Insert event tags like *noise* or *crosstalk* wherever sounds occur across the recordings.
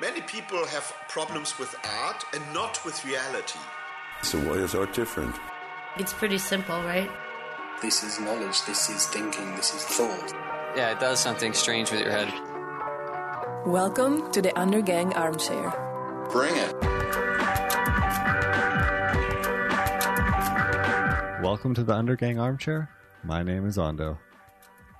Many people have problems with art and not with reality. So why is art different? It's pretty simple, right? This is knowledge, this is thinking, this is thought. Yeah, it does something strange with your head. Welcome to the Undergang Armchair. Bring it. Welcome to the Undergang Armchair. My name is Ondo.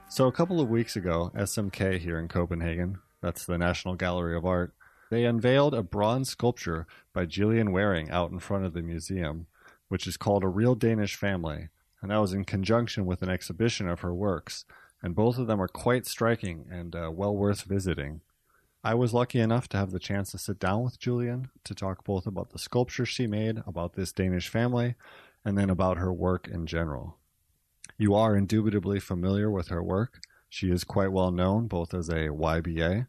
So, a couple of weeks ago, SMK here in Copenhagen, that's the National Gallery of Art, they unveiled a bronze sculpture by Gillian Wearing out in front of the museum, which is called A Real Danish Family, and that was in conjunction with an exhibition of her works, and both of them are quite striking and uh, well worth visiting. I was lucky enough to have the chance to sit down with Gillian to talk both about the sculpture she made, about this Danish family, and then about her work in general. You are indubitably familiar with her work. She is quite well known both as a YBA,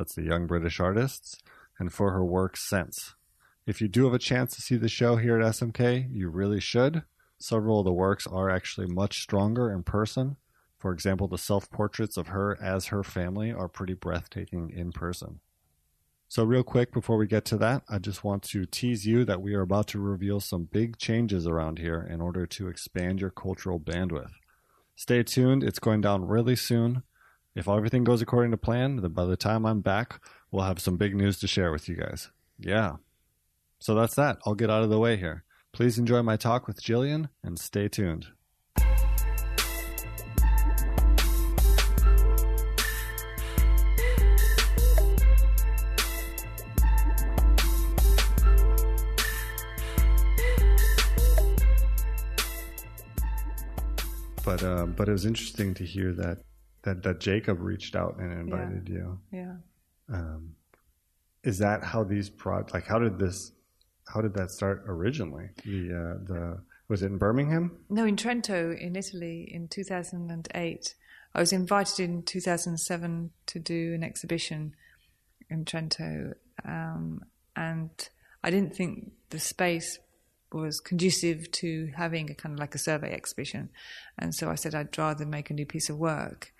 that's the Young British Artists, and for her work since. If you do have a chance to see the show here at SMK, you really should. Several of the works are actually much stronger in person. For example, the self portraits of her as her family are pretty breathtaking in person. So, real quick before we get to that, I just want to tease you that we are about to reveal some big changes around here in order to expand your cultural bandwidth. Stay tuned, it's going down really soon. If everything goes according to plan, then by the time I'm back, we'll have some big news to share with you guys. Yeah. So that's that. I'll get out of the way here. Please enjoy my talk with Gillian and stay tuned. But um, but it was interesting to hear that that that Jacob reached out and invited you. Yeah. Um, is that how these pro like how did this how did that start originally? The uh, the was it in Birmingham? No, in Trento, in Italy, in 2008. I was invited in 2007 to do an exhibition in Trento, um, and I didn't think the space was conducive to having a kind of like a survey exhibition, and so I said I'd rather make a new piece of work.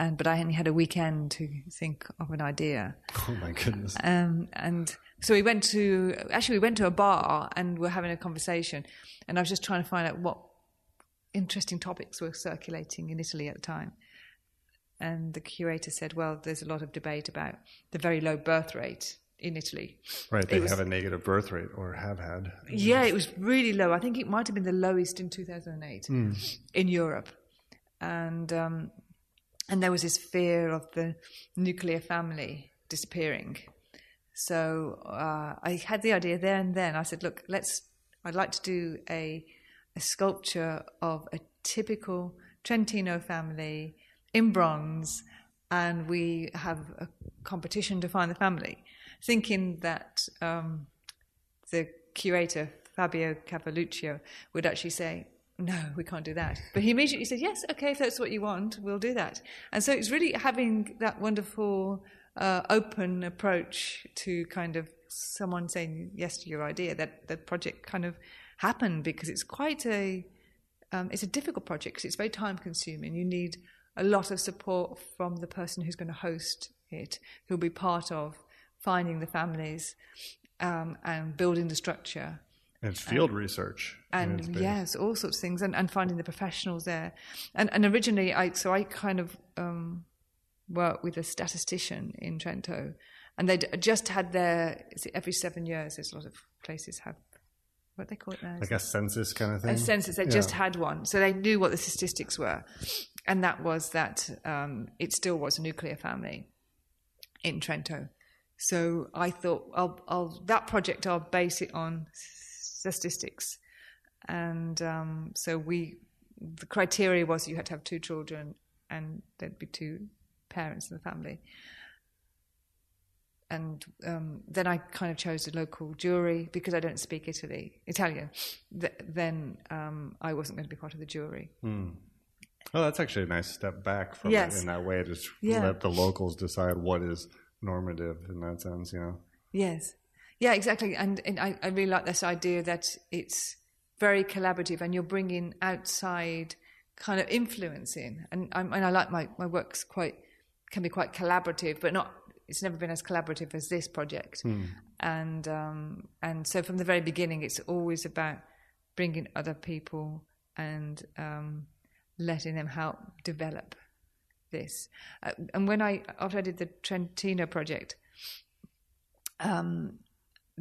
And but I only had a weekend to think of an idea. Oh my goodness! Um, and so we went to actually we went to a bar and we're having a conversation, and I was just trying to find out what interesting topics were circulating in Italy at the time. And the curator said, "Well, there's a lot of debate about the very low birth rate in Italy. Right, they was- have a negative birth rate or have had. Yeah, it was really low. I think it might have been the lowest in 2008 in Europe, and um, and there was this fear of the nuclear family disappearing. So uh, I had the idea there and then. I said, "Look, let's. I'd like to do a a sculpture of a typical Trentino family in bronze, and we have a competition to find the family." Thinking that um, the curator Fabio Cavallucci would actually say, "No, we can't do that." But he immediately said, "Yes, okay, if that's what you want, we'll do that." And so it's really having that wonderful uh, open approach to kind of someone saying yes to your idea that that project kind of happened because it's quite a um, it's a difficult project because it's very time consuming. You need a lot of support from the person who's going to host it, who'll be part of finding the families um, and building the structure. And it's field research. in its And yes, all sorts of things, and, and finding the professionals there. And, and originally, I so I kind of um, worked with a statistician in Trento, and they just had their every seven years. There's a lot of places have what they call it now. like a census kind of thing. a census. They Yeah. just had one, so they knew what the statistics were, and that was that um, it still was a nuclear family in Trento. So I thought, I'll, I'll that project I'll base it on statistics, and um, so we the criteria was you had to have two children and there'd be two parents in the family. And um, then I kind of chose a local jury because I don't speak Italy Italian. Th- then um, I wasn't going to be part of the jury. Oh, that's actually a nice step back from Yes. it in that way. Just Yeah. let the locals decide what is normative in that sense, you know. Yes. Yeah, exactly. And, and I, I really like this idea that it's very collaborative and you're bringing outside kind of influence in. And, i and I like my, my work's quite, can be quite collaborative, but not it's never been as collaborative as this project. And um, and so from the very beginning, it's always about bringing other people and um, letting them help develop this. Uh, and when I after I did the Trentino project, um,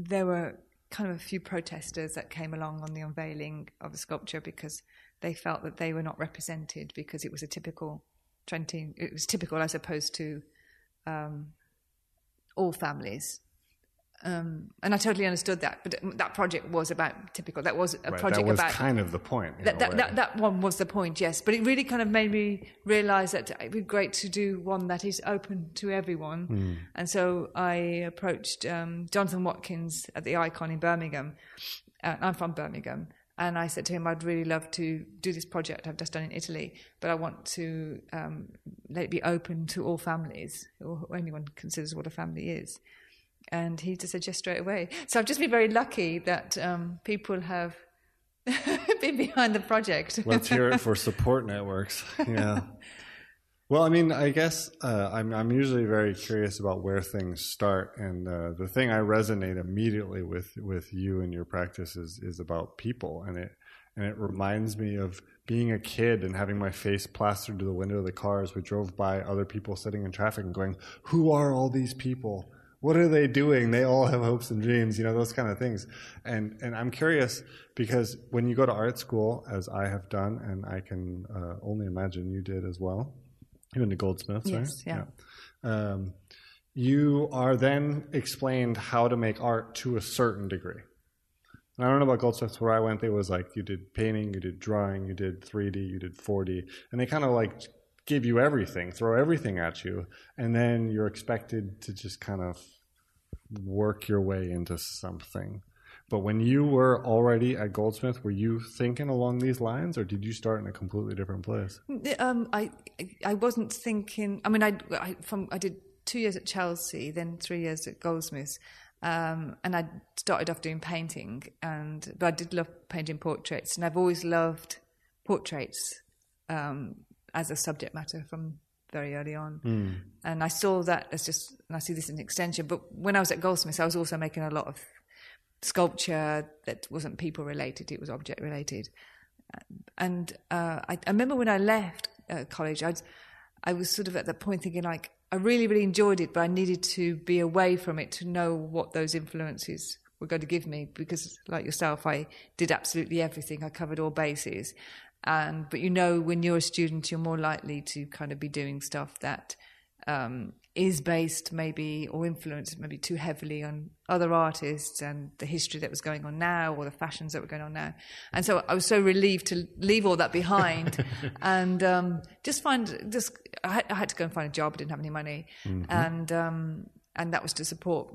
there were kind of a few protesters that came along on the unveiling of the sculpture because they felt that they were not represented because it was a typical Trentino. It was typical as opposed to um, all families. Um, and I totally understood that, but that project was about typical. That was a Right, project that was about kind of the point. that, that, that, that one was the point, yes. But it really kind of made me realise that it'd be great to do one that is open to everyone. Hmm. And so I approached um, Jonathan Watkins at the Ikon in Birmingham. Uh, I'm from Birmingham. And I said to him, I'd really love to do this project I've just done in Italy, but I want to um, let it be open to all families, or anyone considers what a family is. And he just said yes straight away. So I've just been very lucky that um, people have *laughs* been behind the project. Let's hear it for support networks. *laughs* Yeah. Well, I mean, I guess uh, I'm I'm usually very curious about where things start, and uh, the thing I resonate immediately with with you and your practice is is about people, and it and it reminds me of being a kid and having my face plastered to the window of the car as we drove by other people sitting in traffic and going, "Who are all these people?" What are they doing? They all have hopes and dreams, you know, those kind of things. And and I'm curious because when you go to art school, as I have done, and I can uh, only imagine you did as well, you went to Goldsmiths, Yes, right? yeah. Yeah. Um, you are then explained how to make art to a certain degree. And I don't know about Goldsmiths. Where I went, it was like you did painting, you did drawing, you did 3D, you did 4D, and they kind of like give you everything, throw everything at you, and then you're expected to just kind of work your way into something. But when you were already at Goldsmith, were you thinking along these lines, or did you start in a completely different place? Um, I I wasn't thinking. I mean, I, I from I did two years at Chelsea, then three years at Goldsmiths, um, and I started off doing painting. And but I did love painting portraits, and I've always loved portraits um, as a subject matter from very early on. And I saw that as just, and I see this as an extension. But when I was at Goldsmiths, I was also making a lot of sculpture that wasn't people related; it was object related. And uh, I, I remember when I left uh, college, I'd, I was sort of at that point thinking like I really, really enjoyed it, but I needed to be away from it to know what those influences were going to give me. Because, like yourself, I did absolutely everything. I covered all bases. And but you know, when you're a student, you're more likely to kind of be doing stuff that um, is based maybe or influenced maybe too heavily on other artists and the history that was going on now or the fashions that were going on now. And so I was so relieved to leave all that behind *laughs* and um, just find just I had, I had to go and find a job. I didn't have any money, and um, and that was to support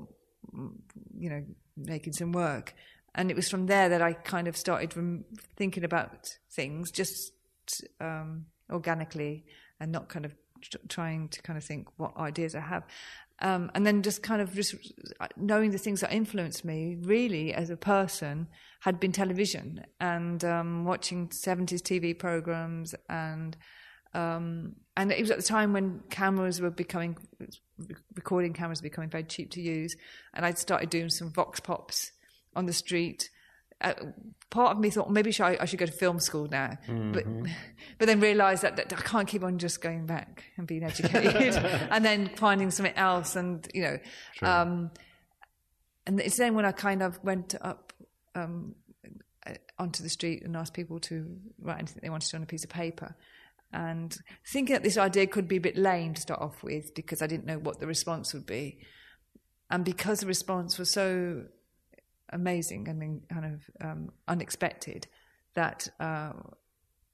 you know making some work. And it was from there that I kind of started thinking about things just um, organically and not kind of tr- trying to kind of think what ideas I have. Um, and then just kind of just knowing the things that influenced me really as a person had been television and um, watching 70s TV programs and um, and it was at the time when cameras were becoming recording cameras were becoming very cheap to use and I'd started doing some vox pops on the street uh, part of me thought maybe should I, I should go to film school now, but *laughs* but then realised that, that I can't keep on just going back and being educated *laughs* and then finding something else, and you know, um, and it's then when I kind of went up um, uh, onto the street and asked people to write anything they wanted on a piece of paper. And thinking that this idea could be a bit lame to start off with because I didn't know what the response would be. And because the response was so amazing and kind of um, unexpected that uh,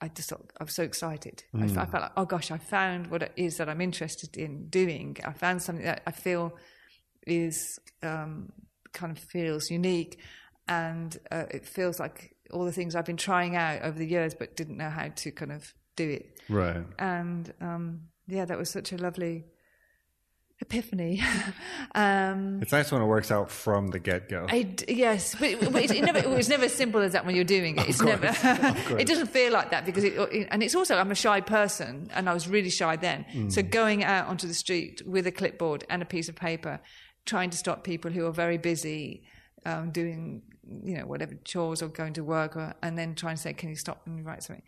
I just thought I was so excited. I felt like, oh gosh, I found what it is that I'm interested in doing. I found something that I feel is um, kind of feels unique, and uh, it feels like all the things I've been trying out over the years, but didn't know how to kind of do it. Right. And um, yeah, that was such a lovely epiphany. *laughs* um, It's nice when it works out from the get go. Yes, but, but it, it never, it was never as simple as that when you're doing it. It's course, *laughs* never. it doesn't feel like that because it, and it's also I'm a shy person and I was really shy then. Mm. So going out onto the street with a clipboard and a piece of paper, trying to stop people who are very busy um, doing you know whatever chores or going to work, or, and then trying to say, "Can you stop and write something?"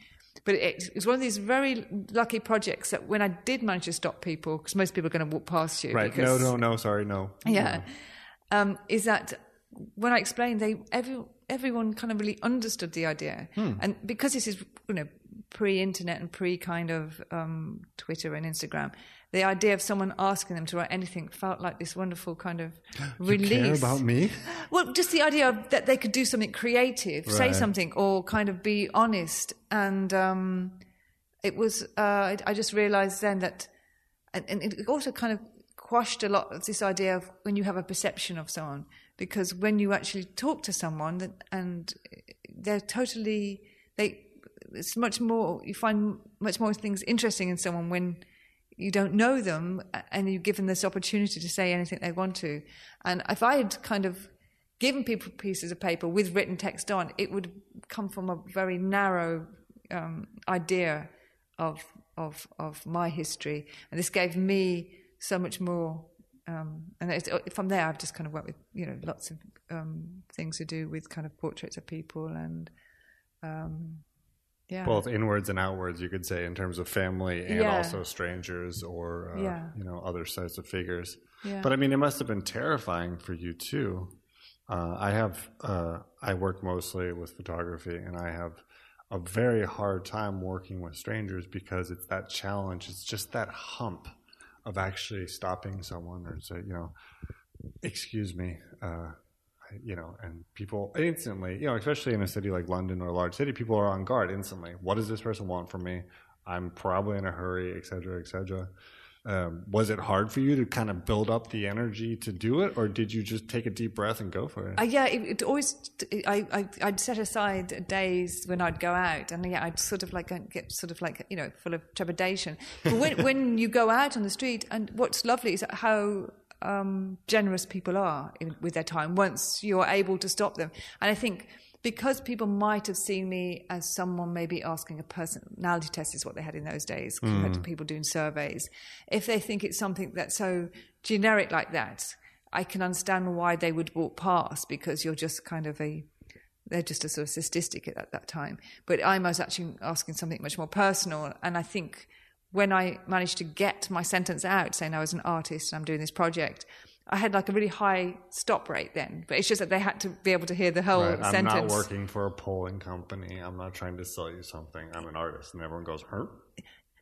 But it, it was one of these very lucky projects that when I did manage to stop people, because most people are going to walk past you, right. No, because- no, no. Sorry, no. yeah, um, is that when I explained, they every everyone kind of really understood the idea, and because this is you know pre-internet and pre kind of um, Twitter and Instagram, the idea of someone asking them to write anything felt like this wonderful kind of *gasps* You release. care about me? Well, just the idea of that they could do something creative, say something, or kind of be honest. And um, it was, uh, I, I just realized then that, and, and it also kind of quashed a lot of this idea of when you have a perception of someone, because when you actually talk to someone that, and they're totally, they, it's much more, you find much more things interesting in someone when you don't know them and you give them this opportunity to say anything they want to. And if I had kind of given people pieces of paper with written text on, it would come from a very narrow um, idea of of of my history, and this gave me so much more. Um, and it's, from there, I've just kind of worked with you know lots of um, things to do with kind of portraits of people and um, yeah, Both inwards and outwards, you could say, in terms of family and Yeah. also strangers or uh, Yeah. you know other sorts of figures. But I mean, it must have been terrifying for you too. Uh, I have uh, I work mostly with photography, and I have a very hard time working with strangers because it's that challenge. It's just that hump of actually stopping someone or say, you know, excuse me, uh, you know, and people instantly, you know, especially in a city like London or a large city, people are on guard instantly. What does this person want from me? I'm probably in a hurry, et cetera, et cetera. Um, was it hard for you to kind of build up the energy to do it, or did you just take a deep breath and go for it? Uh, yeah, it, it always. I, I I'd set aside days when I'd go out, and yeah, I'd sort of like uh, get sort of like you know full of trepidation. But when *laughs* when you go out on the street, and what's lovely is how um, generous people are in, with their time once you're able to stop them. And I think because people might have seen me as someone maybe asking a personality test is what they had in those days compared to people doing surveys. If they think it's something that's so generic like that, I can understand why they would walk past because you're just kind of a they're just a sort of statistic at that, that time. But I was actually asking something much more personal, and I think when I managed to get my sentence out, saying I was an artist and I'm doing this project, I had like a really high stop rate then. But it's just that they had to be able to hear the whole Right, I'm sentence. not working for a polling company. I'm not trying to sell you something. I'm an artist, and everyone goes, "Huh?"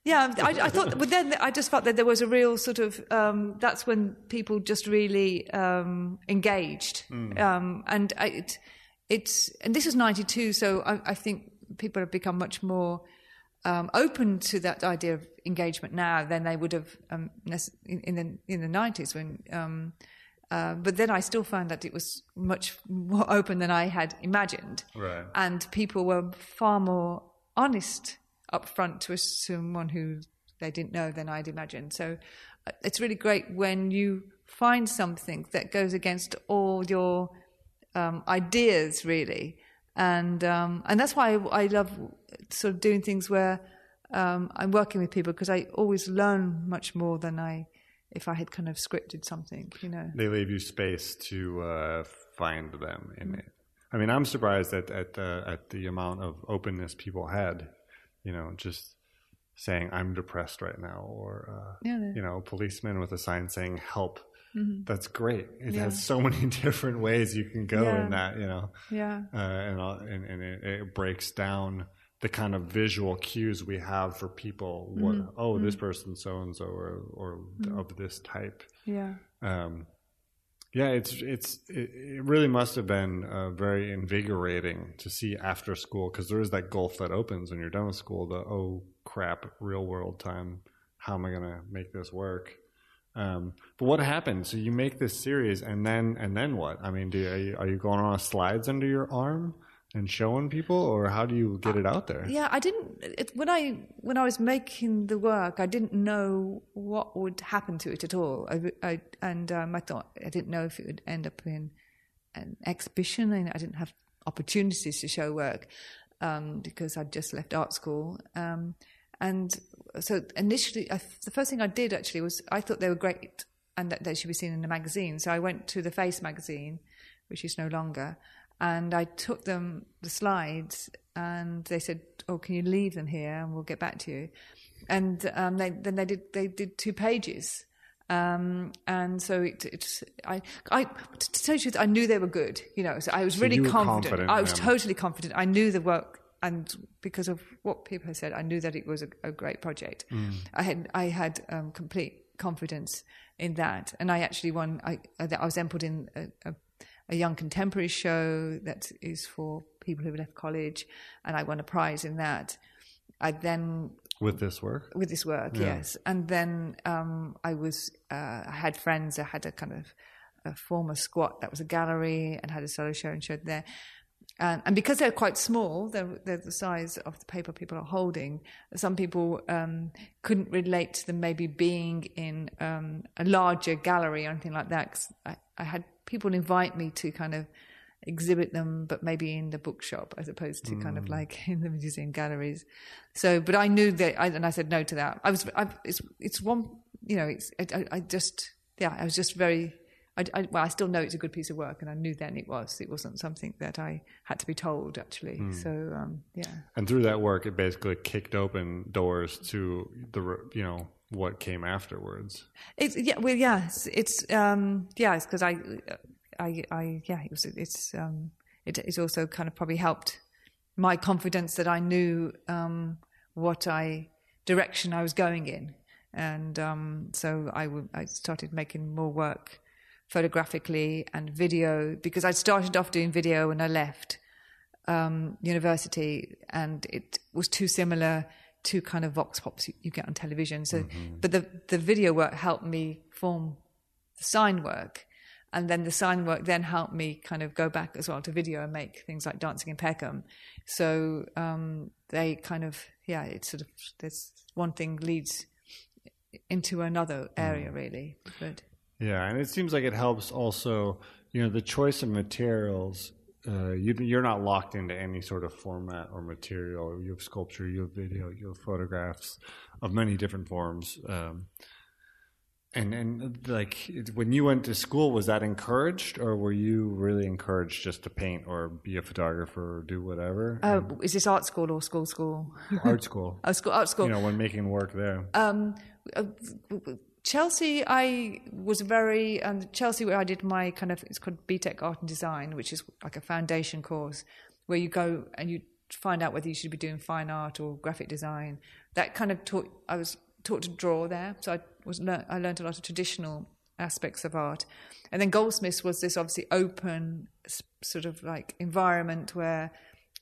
Yeah, I, I thought, but then I just felt that there was a real sort of. Um, that's when people just really um, engaged, um, and I, it, it's and this is '92, so I, I think people have become much more um, open to that idea of engagement now than they would have um, in, in the in the '90s when. Um, uh, but then I still found that it was much more *laughs* open than I had imagined, Right. and people were far more honest up front to someone who they didn't know than I'd imagined. So uh, it's really great when you find something that goes against all your um, ideas, really, and um, and that's why I, I love sort of doing things where um, I'm working with people because I always learn much more than I if I had kind of scripted something, you know. They leave you space to uh, find them in it. I mean, I'm surprised at at the at the amount of openness people had. You know, just saying I'm depressed right now, or uh, Yeah, you know, a policeman with a sign saying "Help." Mm-hmm. That's great. It has so *laughs* many different ways you can go Yeah. in that. You know, Yeah. uh, and and, and it, it breaks down the kind of visual cues we have for people. What, Mm-hmm. oh, this person so and so, or or of this type. Yeah. Um, yeah, it's it's it, it really must have been uh, very invigorating to see after school because there is that gulf that opens when you're done with school. The oh crap, real world time. How am I gonna make this work? Um, but what happened? So you make this series, and then and then what? I mean, do you, are you are you going on slides under your arm? and showing people, or how do you get it out there? Yeah, I didn't. It, when I when I was making the work, I didn't know what would happen to it at all. I, I, and um, I thought I didn't know if it would end up in an exhibition, and I didn't have opportunities to show work um, because I'd just left art school. Um, and so initially, I, the first thing I did actually was I thought they were great and that they should be seen in a magazine. So I went to the Face magazine, which is no longer, and I took them the slides, and they said, "Oh, can you leave them here, and we'll get back to you." And um, they, then they did they did two pages, um, and so it, it's I I to tell you the truth, I knew they were good. You know, so I was So really confident. confident, I was totally confident. I knew the work, and because of what people had said, I knew that it was a, a great project. Mm. I had I had um, complete confidence in that, and I actually won. I I was then put in a, a, a young contemporary show that is for people who have left college, and I won a prize in that. I then With this work, with this work, Yeah. yes. And then um, I was, uh, I had friends. I had a kind of a former squat that was a gallery and had a solo show and showed there. And, and because they're quite small, they're, they're the size of the paper people are holding. Some people um, couldn't relate to them maybe being in um, a larger gallery or anything like that. 'cause I, I had people invite me to kind of exhibit them, but maybe in the bookshop as opposed to kind of like *laughs* in the museum galleries. So, but I knew that, I, and I said no to that. I was, I, it's, it's one, you know, it's, I, I- I just, yeah, I was just very, I, I, well, I still know it's a good piece of work, and I knew then it was. It wasn't something that I had to be told, actually. So, um, yeah. and through that work, it basically kicked open doors to the you know what came afterwards. It's yeah, well, yeah, it's, it's um, yeah, it's because I, I, I, yeah, it was, it's, um, it, it's also kind of probably helped my confidence that I knew um, what I direction I was going in, and um, so I, w- I started making more work photographically and video because I started off doing video when I left um, university, and it was too similar to kind of vox pops you- get on television. So, but the the video work helped me form the sign work, and then the sign work then helped me kind of go back as well to video and make things like Dancing in Peckham. So um, they kind of yeah, it's sort of there's one thing leads into another area really, but. Yeah, and it seems like it helps also. You know, the choice of materials. Uh, you, you're not locked into any sort of format or material. You have sculpture, you have video, you have photographs of many different forms. Um, and and like when you went to school, was that encouraged, or were you really encouraged just to paint or be a photographer or do whatever? Uh, is this art school or school school? art school. *laughs* Oh, school, art school. You know, when making work there. Um, uh, Chelsea, I was very um, Chelsea where I did my kind of it's called BTEC Art and Design, which is like a foundation course where you go and you find out whether you should be doing fine art or graphic design. That kind of taught I was taught to draw there, so I was I learned a lot of traditional aspects of art, and then Goldsmiths was this obviously open sort of like environment where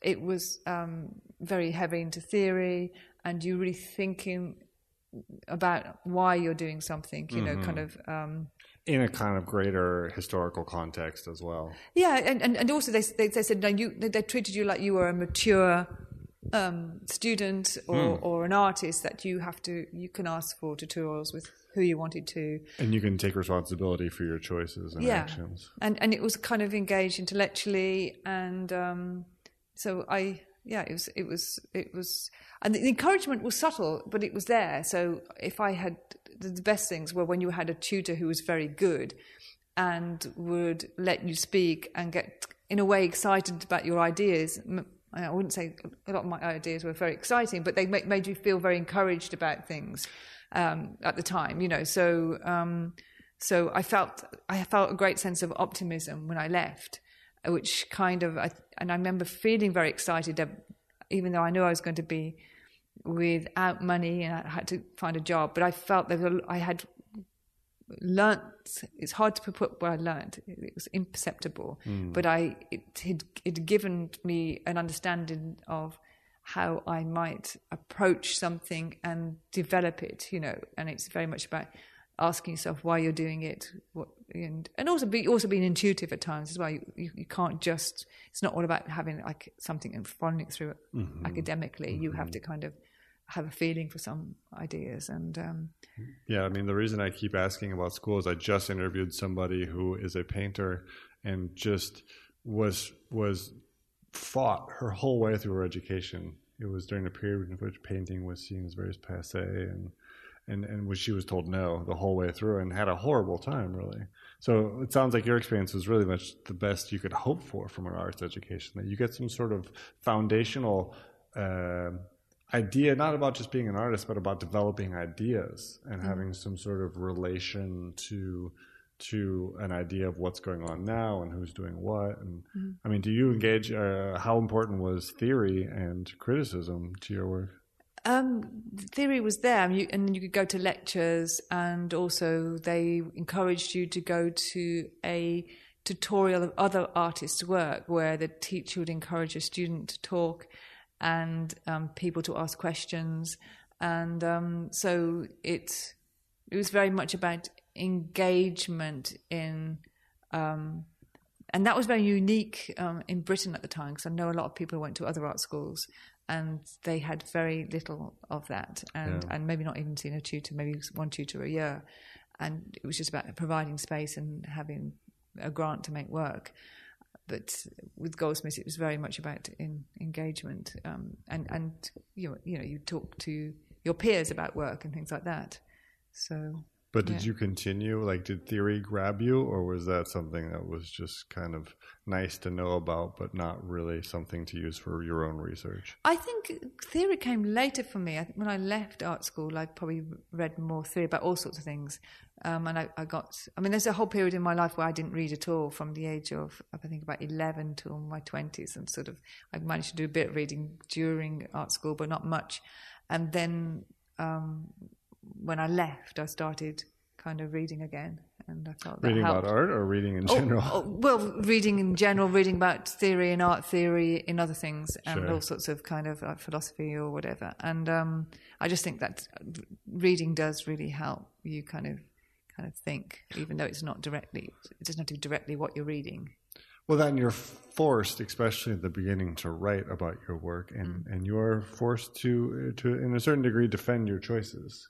it was um, very heavy into theory, and you really thinking about why you're doing something. You know, kind of. Um, in a kind of greater historical context as well. yeah, and, and, and also they, they they said no, you they, they treated you like you were a mature um, student or, or an artist that you have to you can ask for tutorials with who you wanted to. And you can take responsibility for your choices and yeah, actions. and and it was kind of engaged intellectually, and um, so I yeah it was it was it was and the encouragement was subtle, but it was there. So if I had the best things were when you had a tutor who was very good and would let you speak and get in a way excited about your ideas. I wouldn't say a lot of my ideas were very exciting, but they ma- made you feel very encouraged about things um, at the time. You know, so um, so I felt I felt a great sense of optimism when I left, which kind of I, and I remember feeling very excited, even though I knew I was going to be without money and I had to find a job, but I felt that I had learnt it's hard to put what I learnt. It was imperceptible, hmm. but I it had it given me an understanding of how I might approach something and develop it. You know, and it's very much about asking yourself why you're doing it, what and and also be also being intuitive at times as well. You, you, you can't just. It's not all about having like something and following it through Mm-hmm. academically. You have to kind of have a feeling for some ideas and. Um, Yeah, I mean, the reason I keep asking about schools, I just interviewed somebody who is a painter and just was was fought her whole way through her education. It was during a period in which painting was seen as very passe, and and and which she was told no the whole way through, and had a horrible time really. So it sounds like your experience was really much the best you could hope for from an arts education. That you get some sort of foundational. Uh, idea not about just being an artist but about developing ideas and having some sort of relation to to an idea of what's going on now and who's doing what and i mean do you engage uh, how important was theory and criticism to your work Um, the theory was there, and you, and you could go to lectures, and also they encouraged you to go to a tutorial of other artists' work, where the teacher would encourage a student to talk and um, people to ask questions, and um, so it it was very much about engagement in. Um, and that was very unique um, in Britain at the time because I know a lot of people went to other art schools and they had very little of that, and Yeah. and maybe not even seen a tutor, maybe one tutor a year, and it was just about providing space and having a grant to make work. But with Goldsmiths, it was very much about in, engagement, um, and and you know, you know you talk to your peers about work and things like that. So but did Yeah. you continue like did theory grab you or was that something that was just kind of nice to know about but not really something to use for your own research I think theory came later for me. I think when I left art school, I probably read more theory about all sorts of things. Um, and I, I got, I mean, there's a whole period in my life where I didn't read at all from the age of, I think, about 11 till my 20s. And sort of, I managed to do a bit of reading during art school, but not much. And then um, when I left, I started kind of reading again. And I thought that reading helped. about art or reading in Oh, general oh, well, reading in general, reading about theory and art theory in other things, and Sure. all sorts of kind of like philosophy or whatever. And um, I just think that reading does really help you kind of kind of think, even though it's not directly, it doesn't have to be directly what you're reading. Well, then you're forced, especially at the beginning, to write about your work, and, and you're forced to, to, in a certain degree, defend your choices.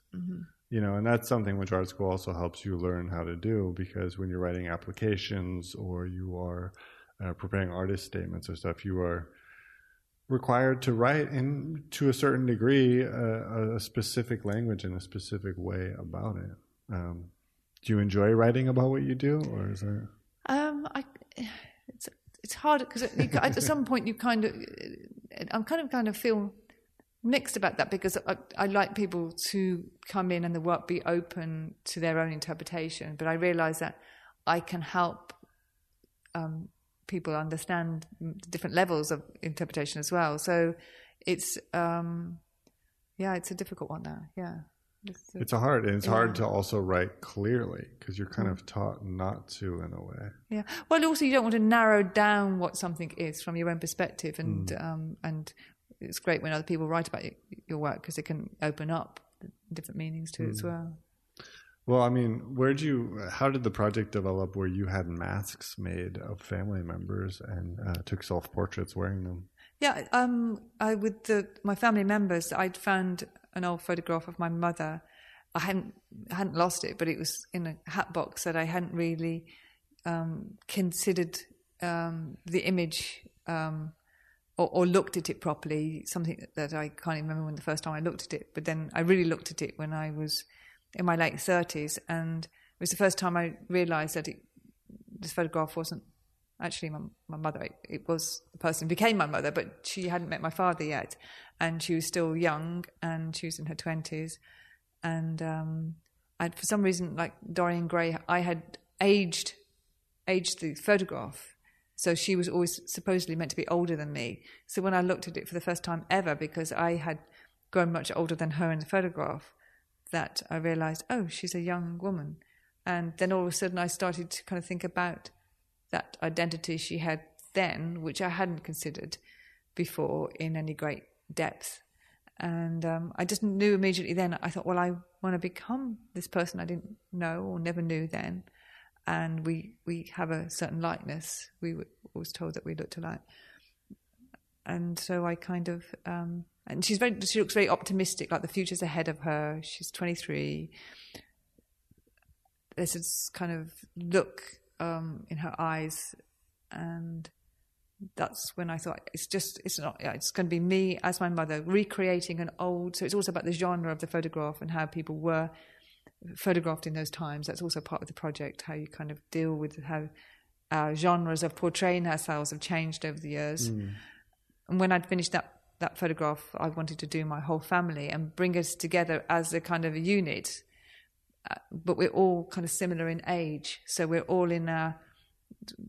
You know, and that's something which art school also helps you learn how to do because when you're writing applications or you are uh, preparing artist statements or stuff, you are required to write in, to a certain degree, uh, a specific language and a specific way about it. Um, do you enjoy writing about what you do, or is there? Um, I, it's it's hard because at some point you kind of, I'm kind of kind of feel mixed about that because I, I like people to come in and the work be open to their own interpretation, but I realise that I can help um, people understand different levels of interpretation as well. So it's um, yeah, it's a difficult one now. Yeah. It's a- It's hard, and it's Yeah. hard to also write clearly because you're kind of taught not to in a way. Yeah. Well, also you don't want to narrow down what something is from your own perspective, and Mm. um, and it's great when other people write about your work because it can open up different meanings to it Mm. as well. Well, I mean, where'd you? How did the project develop? Where you had masks made of family members and uh, took self portraits wearing them? Yeah. Um. I with the my family members, I'd found an old photograph of my mother. I hadn't I hadn't lost it, but it was in a hat box that I hadn't really um, considered um, the image um, or, or looked at it properly. Something that I can't even remember when the first time I looked at it, but then I really looked at it when I was in my late thirties, and it was the first time I realised that it, this photograph wasn't actually my, my mother. It, was the person who became my mother, but she hadn't met my father yet, and she was still young, and she was in her twenties, and um, I, for some reason, like Dorian Gray, I had aged aged the photograph. So she was always supposedly meant to be older than me. So when I looked at it for the first time ever, because I had grown much older than her in the photograph, that I realized, oh, she's a young woman. And then all of a sudden I started to kind of think about that identity she had then, which I hadn't considered before in any great depth. And um, I just knew immediately then, I thought, well, I want to become this person I didn't know or never knew then. and we we have a certain likeness. We were always told that we looked alike, and so I kind of um, and she's very she looks very optimistic, like the future's ahead of her. She's twenty three. There's this kind of look um, in her eyes, and that's when I thought it's just it's not yeah, it's going to be me as my mother recreating an old. So it's also about the genre of the photograph and how people were photographed in those times. That's also part of the project. How you kind of deal with how our genres of portraying ourselves have changed over the years. And when I'd finished that that photograph, I wanted to do my whole family and bring us together as a kind of a unit. Uh, but we're all kind of similar in age, so we're all in our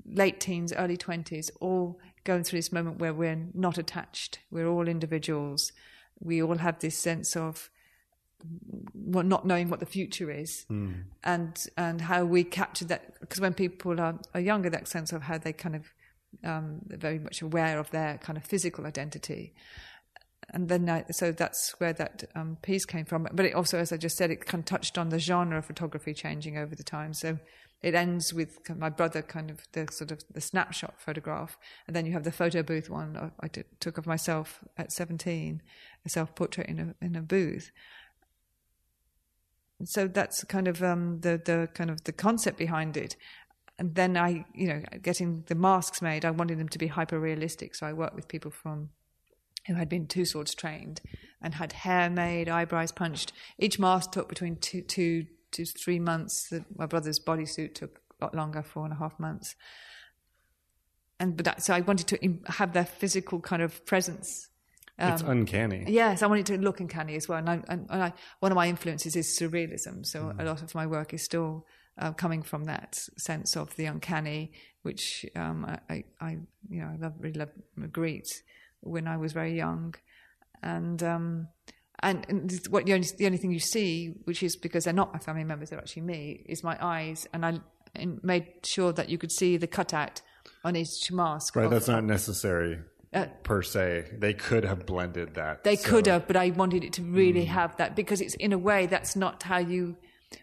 late teens, early 20s, all going through this moment where we're not attached. We're all individuals. We all have this sense of not knowing what the future is and and how we capture that. Because when people are, are younger, that sense of how they kind of um, they're very much aware of their kind of physical identity. And then, I, so that's where that um, piece came from. But it also, as I just said, it kind of touched on the genre of photography changing over the time. So it ends with my brother, kind of the sort of the snapshot photograph, and then you have the photo booth one I, did, took of myself at seventeen, a self portrait in a in a booth. So that's kind of um, the the kind of the concept behind it. And then I, you know, getting the masks made, I wanted them to be hyper realistic. So I worked with people from who had been Tussauds trained and had hair made, eyebrows punched. Each mask took between two, two to three months. The, my brother's bodysuit took a lot longer, four and a half months. And but that, so I wanted to have their physical kind of presence. it's uncanny. Yes, I wanted to look uncanny as well. And, I, and, and I, one of my influences is surrealism. So a lot of my work is still uh, coming from that sense of the uncanny, which um, I, I, I, you know, I love, really love Magritte when I was very young, and um, and, and what the only, the only thing you see, which is because they're not my family members, they're actually me, is my eyes, and I and made sure that you could see the cutout on each mask. Right, of- that's not necessary Uh, per se. They could have blended that. They so- could have, but I wanted it to really have that because it's in a way that's not how you.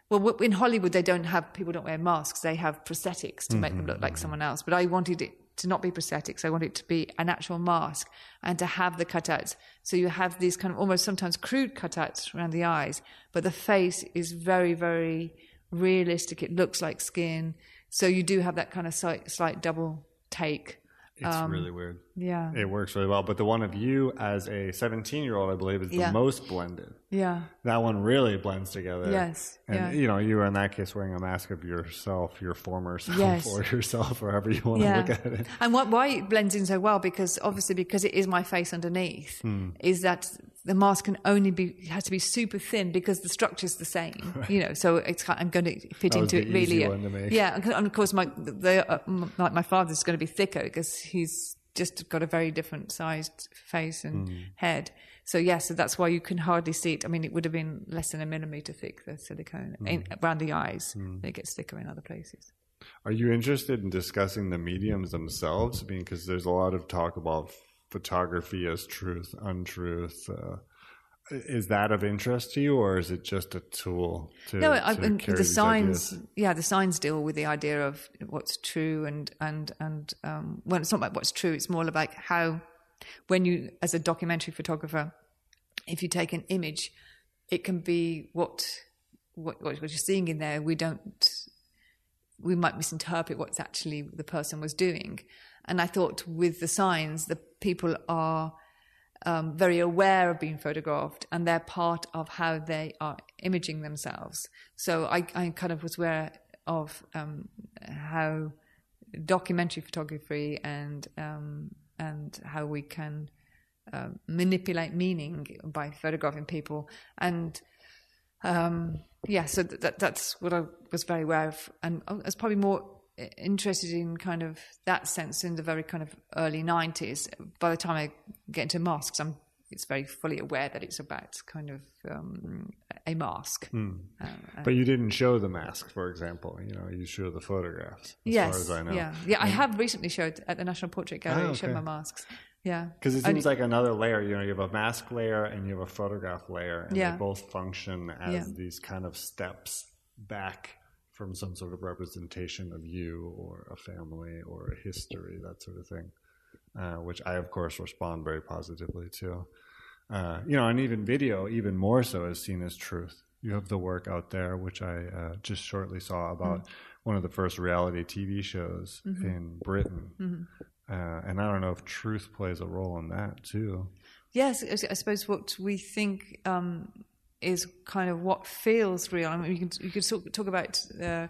Well, in Hollywood, they don't have people don't wear masks; they have prosthetics to make them look like someone else. But I wanted it to not be prosthetics. I want it to be an actual mask and to have the cutouts. So you have these kind of almost sometimes crude cutouts around the eyes, but the face is very, very realistic. It looks like skin. So you do have that kind of slight, slight double take. It's Um, really weird. Yeah. It works really well. But the one of you as a 17 year old, I believe, is the Yeah. most blended. Yeah. That one really blends together. Yes, And, yeah. you know, you were in that case wearing a mask of yourself, your former *laughs* self, Yes. or yourself, or however you want to look at it. And what, why it blends in so well, because obviously because it is my face underneath, Hmm. is that the mask can only be has to be super thin because the structure's the same. *laughs* You know, so it's I'm going to fit That into it really. easy one to make. Yeah, and of course my the uh, m- like my father's going to be thicker because he's just got a very different sized face and Hmm. head. So yeah, so that's why you can hardly see it. I mean, it would have been less than a millimeter thick the silicone Hmm. in, around the eyes. It gets thicker in other places. Are you interested in discussing the mediums themselves? I mean, because there's a lot of talk about photography as truth, untruth. Uh, is that of interest to you, or is it just a tool to, no, I, to and carry the signs, yeah, the signs deal with the idea of what's true and and and um, well, it's not about what's true. It's more about how, when you, as a documentary photographer, if you take an image, it can be what what what you're seeing in there. We don't, we might misinterpret what's actually the person was doing. And I thought with the signs, the people are um, very aware of being photographed and they're part of how they are imaging themselves. So I, I kind of was aware of um, how documentary photography and um, and how we can um, manipulate meaning by photographing people and um, yeah, so th- that, that's what I was very aware of, and I was probably more interested in kind of that sense in the very kind of early '90s. By the time I get into masks, I'm it's very fully aware that it's about kind of um, a mask. Hmm. Uh, But you didn't show the mask, for example. You know, you show the photographs. As yes, far as I know. yeah, yeah. I have recently showed at the National Portrait Gallery. Ah, Showed my masks. Yeah, Because it Only- seems like another layer. You know, you have a mask layer and you have a photograph layer, and Yeah. they both function as Yeah. these kind of steps back from some sort of representation of you or a family or a history, that sort of thing, uh, which I, of course, respond very positively to. Uh, you know, and even video, even more so, is seen as truth. You have the work out there, which I uh, just shortly saw about one of the first reality TV shows in Britain. Uh, and I don't know if truth plays a role in that too. Yes, I I suppose what we think um, is kind of what feels real. I mean, you can you could talk, talk about uh,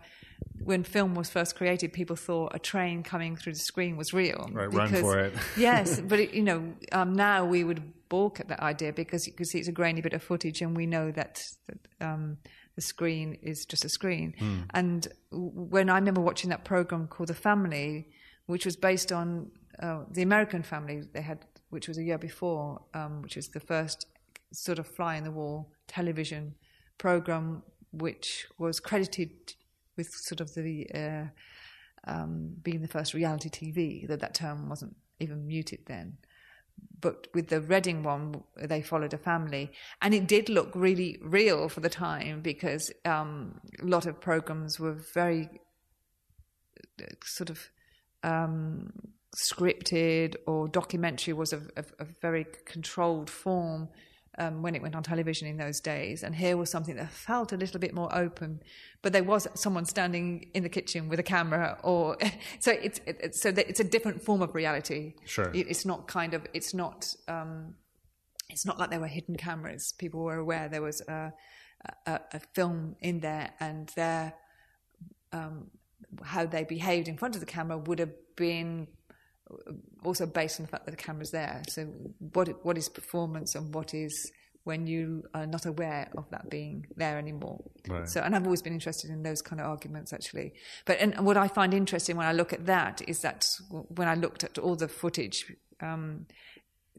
when film was first created. People thought a train coming through the screen was real. Right, run for it. *laughs* yes, but it, you know, um, now we would balk at that idea because you can see it's a grainy bit of footage, and we know that. that um, the screen is just a screen. Hmm. And when I remember watching that program called The Family, which was based on uh, the American Family they had, which was a year before, um, which was the first sort of fly in the wall television program, which was credited with sort of the uh, um, being the first reality TV. Though that term wasn't even muted then. But with the Reading one, they followed a family, and it did look really real for the time because um, a lot of programs were very sort of um, scripted or documentary was a, a, a very controlled form um, when it went on television in those days. And here was something that felt a little bit more open, but there was someone standing in the kitchen with a camera, or *laughs* so it's it, so that it's a different form of reality. Sure. It, it's not kind of it's not. Um, it's not like there were hidden cameras. People were aware there was a, a, a film in there, and their um, how they behaved in front of the camera would have been also based on the fact that the camera's there. So, what what is performance, and what is when you are not aware of that being there anymore. Right. So, and I've always been interested in those kind of arguments, actually. But and what I find interesting when I look at that is that when I looked at all the footage um,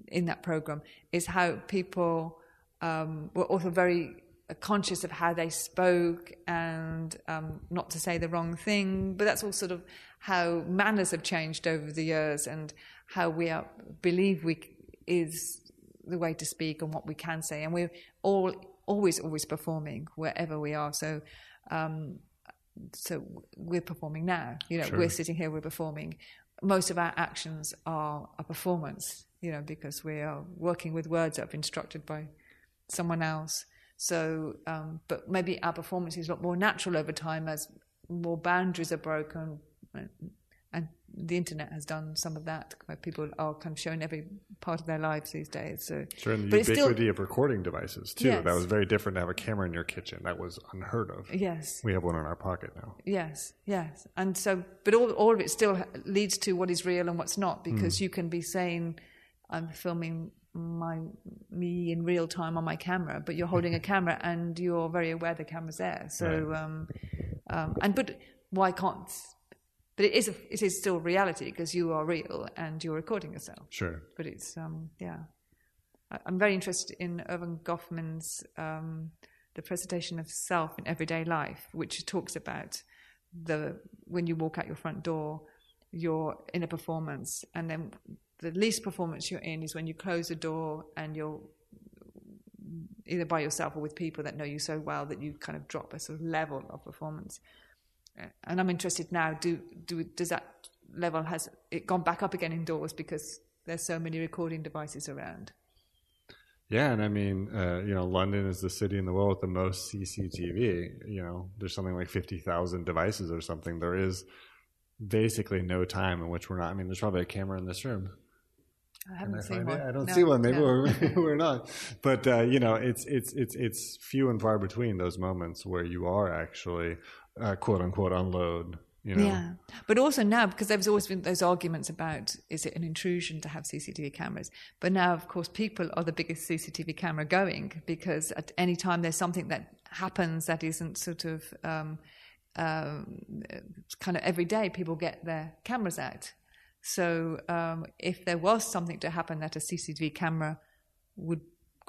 in that program, is how people um, were also very conscious of how they spoke and um, not to say the wrong thing. But that's all sort of how manners have changed over the years and how we are, believe we is the way to speak and what we can say. And we're all always, always performing wherever we are. So, um, so we're performing now. You know, Sure. we're sitting here, we're performing. Most of our actions are a performance. You know, because we are working with words that have been instructed by someone else. So, um, but maybe our performance is a lot more natural over time as more boundaries are broken, and, the internet has done some of that. Where people are kind of showing every part of their lives these days. So, Sure, and the but it's still ubiquity of recording devices too. Yes. That was very different to have a camera in your kitchen. That was unheard of. yes, We have one in our pocket now. Yes, yes, and so, but all all of it still leads to what is real and what's not, because you can be saying, "I'm filming my me in real time on my camera," but you're holding a *laughs* camera and you're very aware the camera's there. So, um, um, and but why can't? But it is a, it is still reality because you are real and you're recording yourself. Sure. But it's um, yeah, I- I'm very interested in Erving Goffman's um, the presentation of self in everyday life, which talks about the when you walk out your front door, you're in a performance, and then the least performance you're in is when you close the door and you're either by yourself or with people that know you so well that you kind of drop a sort of level of performance. Uh, And I'm interested now. Do do does that level has it gone back up again indoors because there's so many recording devices around? Yeah, and I mean, uh, you know, London is the city in the world with the most CCTV. You know, there's something like fifty thousand devices or something. There is basically no time in which we're not. I mean, there's probably a camera in this room. I haven't seen one. I don't No, see one. Maybe no. we're, *laughs* we're not. But uh, you know, it's it's it's it's few and far between those moments where you are actually uh, quote unquote unload. You know, Yeah, but also now because there's always been those arguments about is it an intrusion to have CCTV cameras? But now, of course, people are the biggest CCTV camera going because at any time there's something that happens that isn't sort of um, um, kind of every day, people get their cameras out. So um, if there was something to happen that a CCTV camera would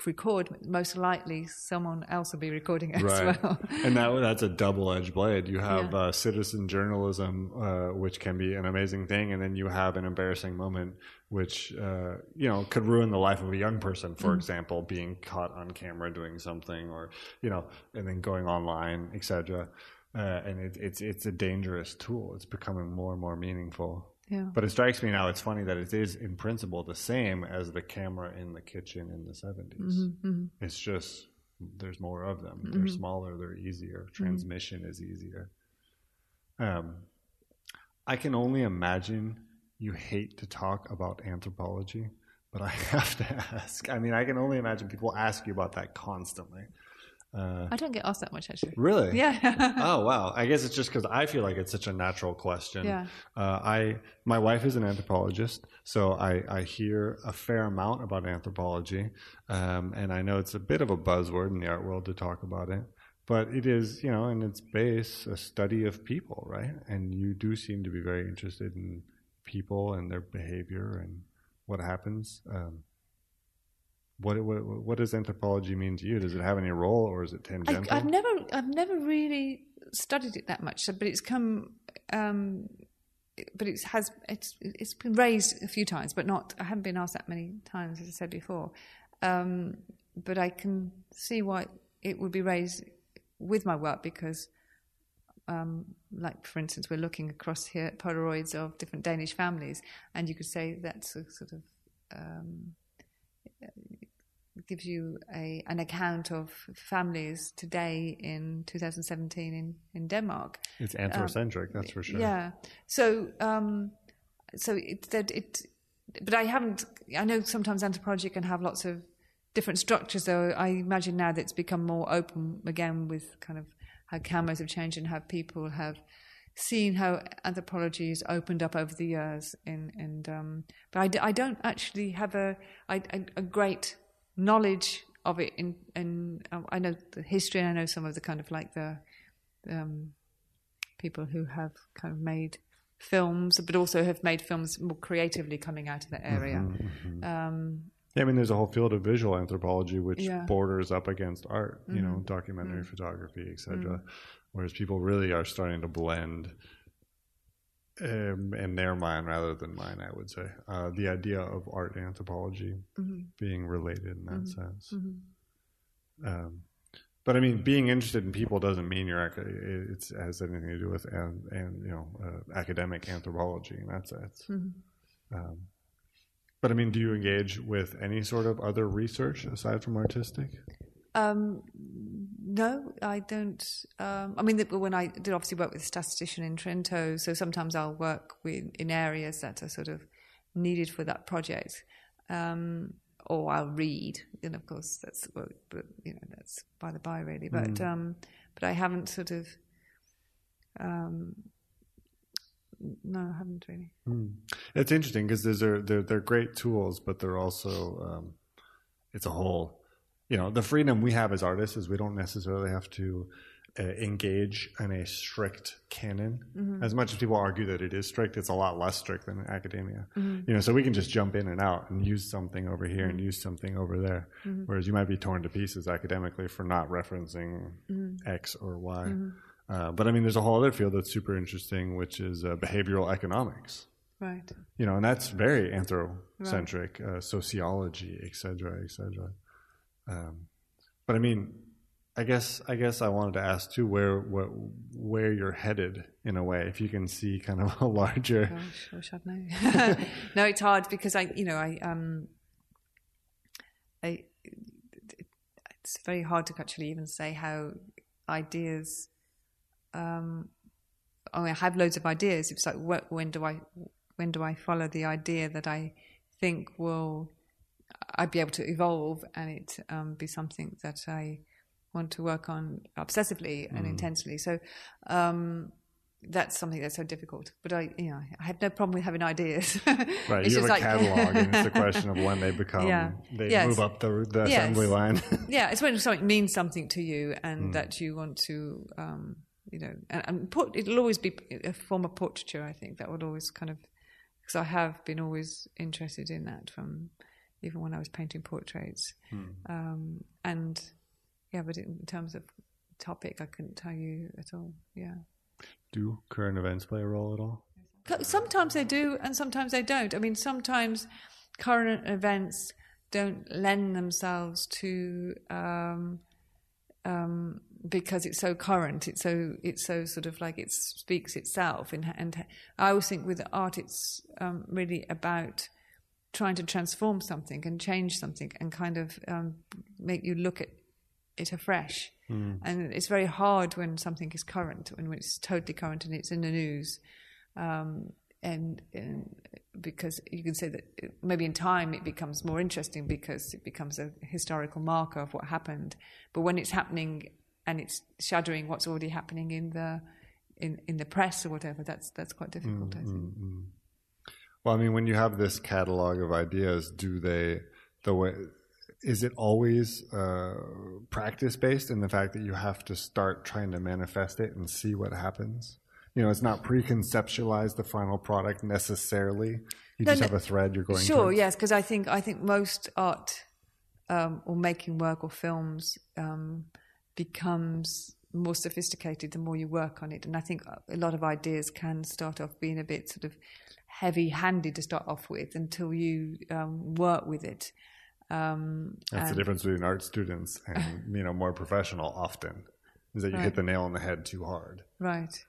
record, most likely someone else will be recording it as Right, well. *laughs* and that that's a double-edged blade. You have Yeah. uh, citizen journalism, uh, which can be an amazing thing, and then you have an embarrassing moment, which uh, you know could ruin the life of a young person, for example, being caught on camera doing something, or you know, and then going online, etc. uh, and it, it's it's a dangerous tool. It's becoming more and more meaningful. Yeah. But it strikes me now. It's funny that it is in principle the same as the camera in the kitchen in the 70s mm-hmm, mm-hmm. It's just there's more of them. They're mm-hmm. smaller. They're easier. Transmission is easier. Um, I can only imagine you hate to talk about anthropology, but I *laughs* have to ask. I mean, I can only imagine people ask you about that constantly. I don't get asked that much actually. Really? Yeah. *laughs* oh wow! I guess it's just because I feel like it's such a natural question. Yeah. Uh, I my wife is an anthropologist, so I, I hear a fair amount about anthropology, um, and I know it's a bit of a buzzword in the art world to talk about it. But it is, you know, in its base, a study of people, right? And you do seem to be very interested in people and their behavior and what happens. Um, what, what what does anthropology mean to you? Does it have any role, or is it I, tangential? I've never, I've never really studied it that much, but it's come, um, but it has, it's, it's been raised a few times, but not. I haven't been asked that many times, as I said before. Um, but I can see why it would be raised with my work because, um, like for instance, we're looking across here at Polaroids of different Danish families, and you could say that's a sort of um, gives you a an account of families today in 2017 in in Denmark. It's anthrocentric, that's for sure. Yeah. So um, so it that it, but I haven't. I know sometimes anthropology can have lots of different structures. Though I imagine now that it's become more open again with kind of how cameras have changed and how people have seen how anthropology has opened up over the years. In and um, but I, I don't actually have a, I, a a great knowledge of it. In and um, I know the history and I know some of the kind of like the um, people who have kind of made films, but also have made films more creatively coming out of that area. Um, Yeah, I mean, there's a whole field of visual anthropology which Yeah. Mm-hmm. borders up against art, you know, documentary photography, etc. Whereas people really are starting to blend um, in their mind rather than mine, I would say, uh, the idea of art anthropology Mm-hmm. being related in that sense. Um, but I mean, being interested in people doesn't mean you're it has anything to do with and, and you know uh, academic anthropology in that sense. Um, but I mean, do you engage with any sort of other research aside from artistic? No, I don't. Um, I mean, when I did obviously work with a statistician in Trento, so sometimes I'll work with in areas that are sort of needed for that project, um, or I'll read. And of course, that's well, but you know that's by the by, really. But um, but I haven't sort of. Um, no, I haven't really. It's interesting because these are they're they're great tools, but they're also um, it's a whole. You know, the freedom we have as artists is we don't necessarily have to uh, engage in a strict canon. As much as people argue that it is strict, it's a lot less strict than academia. You know, so we can just jump in and out and use something over here and use something over there. Whereas you might be torn to pieces academically for not referencing X or Y. Uh, but I mean, there's a whole other field that's super interesting, which is uh, behavioral economics Right. you know, and that's very anthrocentric, uh, sociology, et cetera, et cetera. Um, but I mean, I guess I guess I wanted to ask too where where, where you're headed in a way, if you can see kind of *laughs* a larger. Gosh, wish I'd know. *laughs* no, it's hard because I, you know, I, um, I, it's very hard to actually even say how ideas. Um, I, mean, I have loads of ideas. It's like, wh- when do I, when do I follow the idea that I think will, I'd be able to evolve and it um, be something that I want to work on obsessively and intensely. So. Um, that's something that's so difficult. But I, you know, I have no problem with having ideas. Right, *laughs* It's you have a like- catalog, and it's a *laughs* question of when they become, Yeah. they move up the, the assembly line. *laughs* yeah, it's when something means something to you and that you want to, um, you know, and, and put, it'll always be a form of portraiture. I think that would always kind of, because I have been always interested in that from even when I was painting portraits. Hmm. Um, and yeah, but in terms of topic, I couldn't tell you at all. Yeah. Do current events play a role at all? Sometimes they do, and sometimes they don't. I mean, sometimes current events don't lend themselves to um, um, because it's so current. It's so it's so sort of like it speaks itself. And, and I always think with art, it's um, really about trying to transform something and change something and kind of um, make you look at it afresh. Mm. And it's very hard when something is current, when it's totally current and it's in the news. Um, and, and, because you can say that maybe in time it becomes more interesting because it becomes a historical marker of what happened. But when it's happening and it's shadowing what's already happening in the in, in the press or whatever, that's that's quite difficult. Mm, I think. Mm, mm. Well, I mean, when you have this catalog of ideas, do they the way is it always uh, practice based in the fact that you have to start trying to manifest it and see what happens? You know, it's not pre-conceptualize the final product necessarily. You no, just no, have a thread you're going. To Sure, towards. yes, because I think I think most art um, or making work or films um, becomes more sophisticated the more you work on it, and I think a lot of ideas can start off being a bit sort of heavy-handed to start off with until you um, work with it. Um, That's the difference between art students and *laughs* you know more professional. Often is that you right. hit the nail on the head too hard. Right.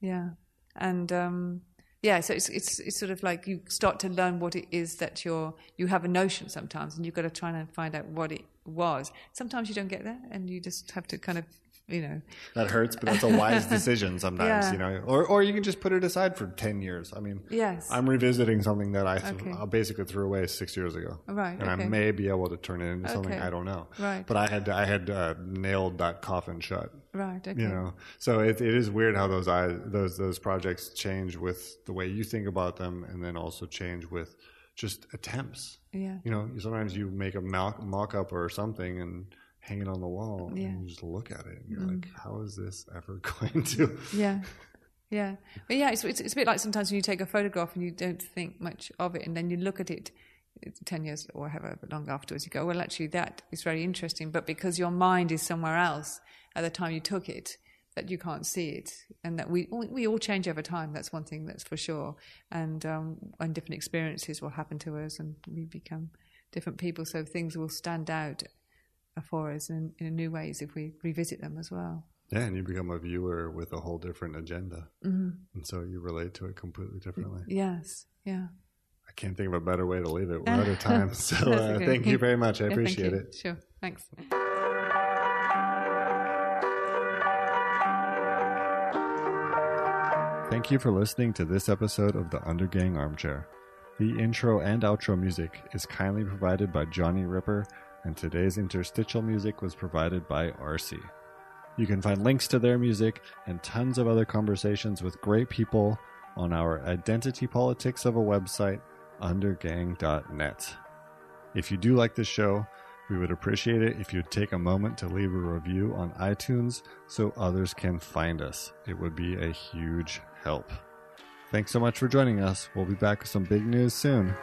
Yeah, and um, yeah, so it's it's it's sort of like you start to learn what it is that you're you have a notion sometimes, and you've got to try and find out what it was. Sometimes you don't get there, and you just have to kind of you know. That hurts but that's a wise *laughs* decision sometimes yeah. you know? Or or you can just put it aside for 10 years. I mean yes. I'm revisiting something that i okay. I basically threw away six years ago. Right and okay. i may be able to turn it into okay. something i don't know. Right. But i had i had uh, nailed that coffin shut. Right okay. you know? So it, it is weird how those eyes those those projects change with the way you think about them and then also change with just attempts. Yeah. You know sometimes you make a mock, mock up or something and hanging on the wall yeah. and you just look at it and you're mm. like how is this ever *laughs* going to yeah yeah but yeah it's, it's, it's, a bit like sometimes when you take a photograph and you don't think much of it and then you look at it 10 years or however long afterwards you go well actually that is very interesting but because your mind is somewhere else at the time you took it that you can't see it and that we we all change over time that's one thing that's for sure and um, and different experiences will happen to us and we become different people so things will stand out for us in, in new ways if we revisit them as well. Yeah, and you become a viewer with a whole different agenda. Mm-hmm. And so you relate to it completely differently. Yes, yeah. I can't think of a better way to leave it. *laughs* We're out of time. So uh, thank you very much. I yeah, appreciate it. Sure. Thanks. Thank you for listening to this episode of the Undergang Armchair. The intro and outro music is kindly provided by Johnny Ripper and today's interstitial music was provided by RC. You can find links to their music and tons of other conversations with great people on our identity politics of a website, undergang.net. If you do like this show, we would appreciate it if you'd take a moment to leave a review on iTunes so others can find us. It would be a huge help. Thanks so much for joining us. We'll be back with some big news soon.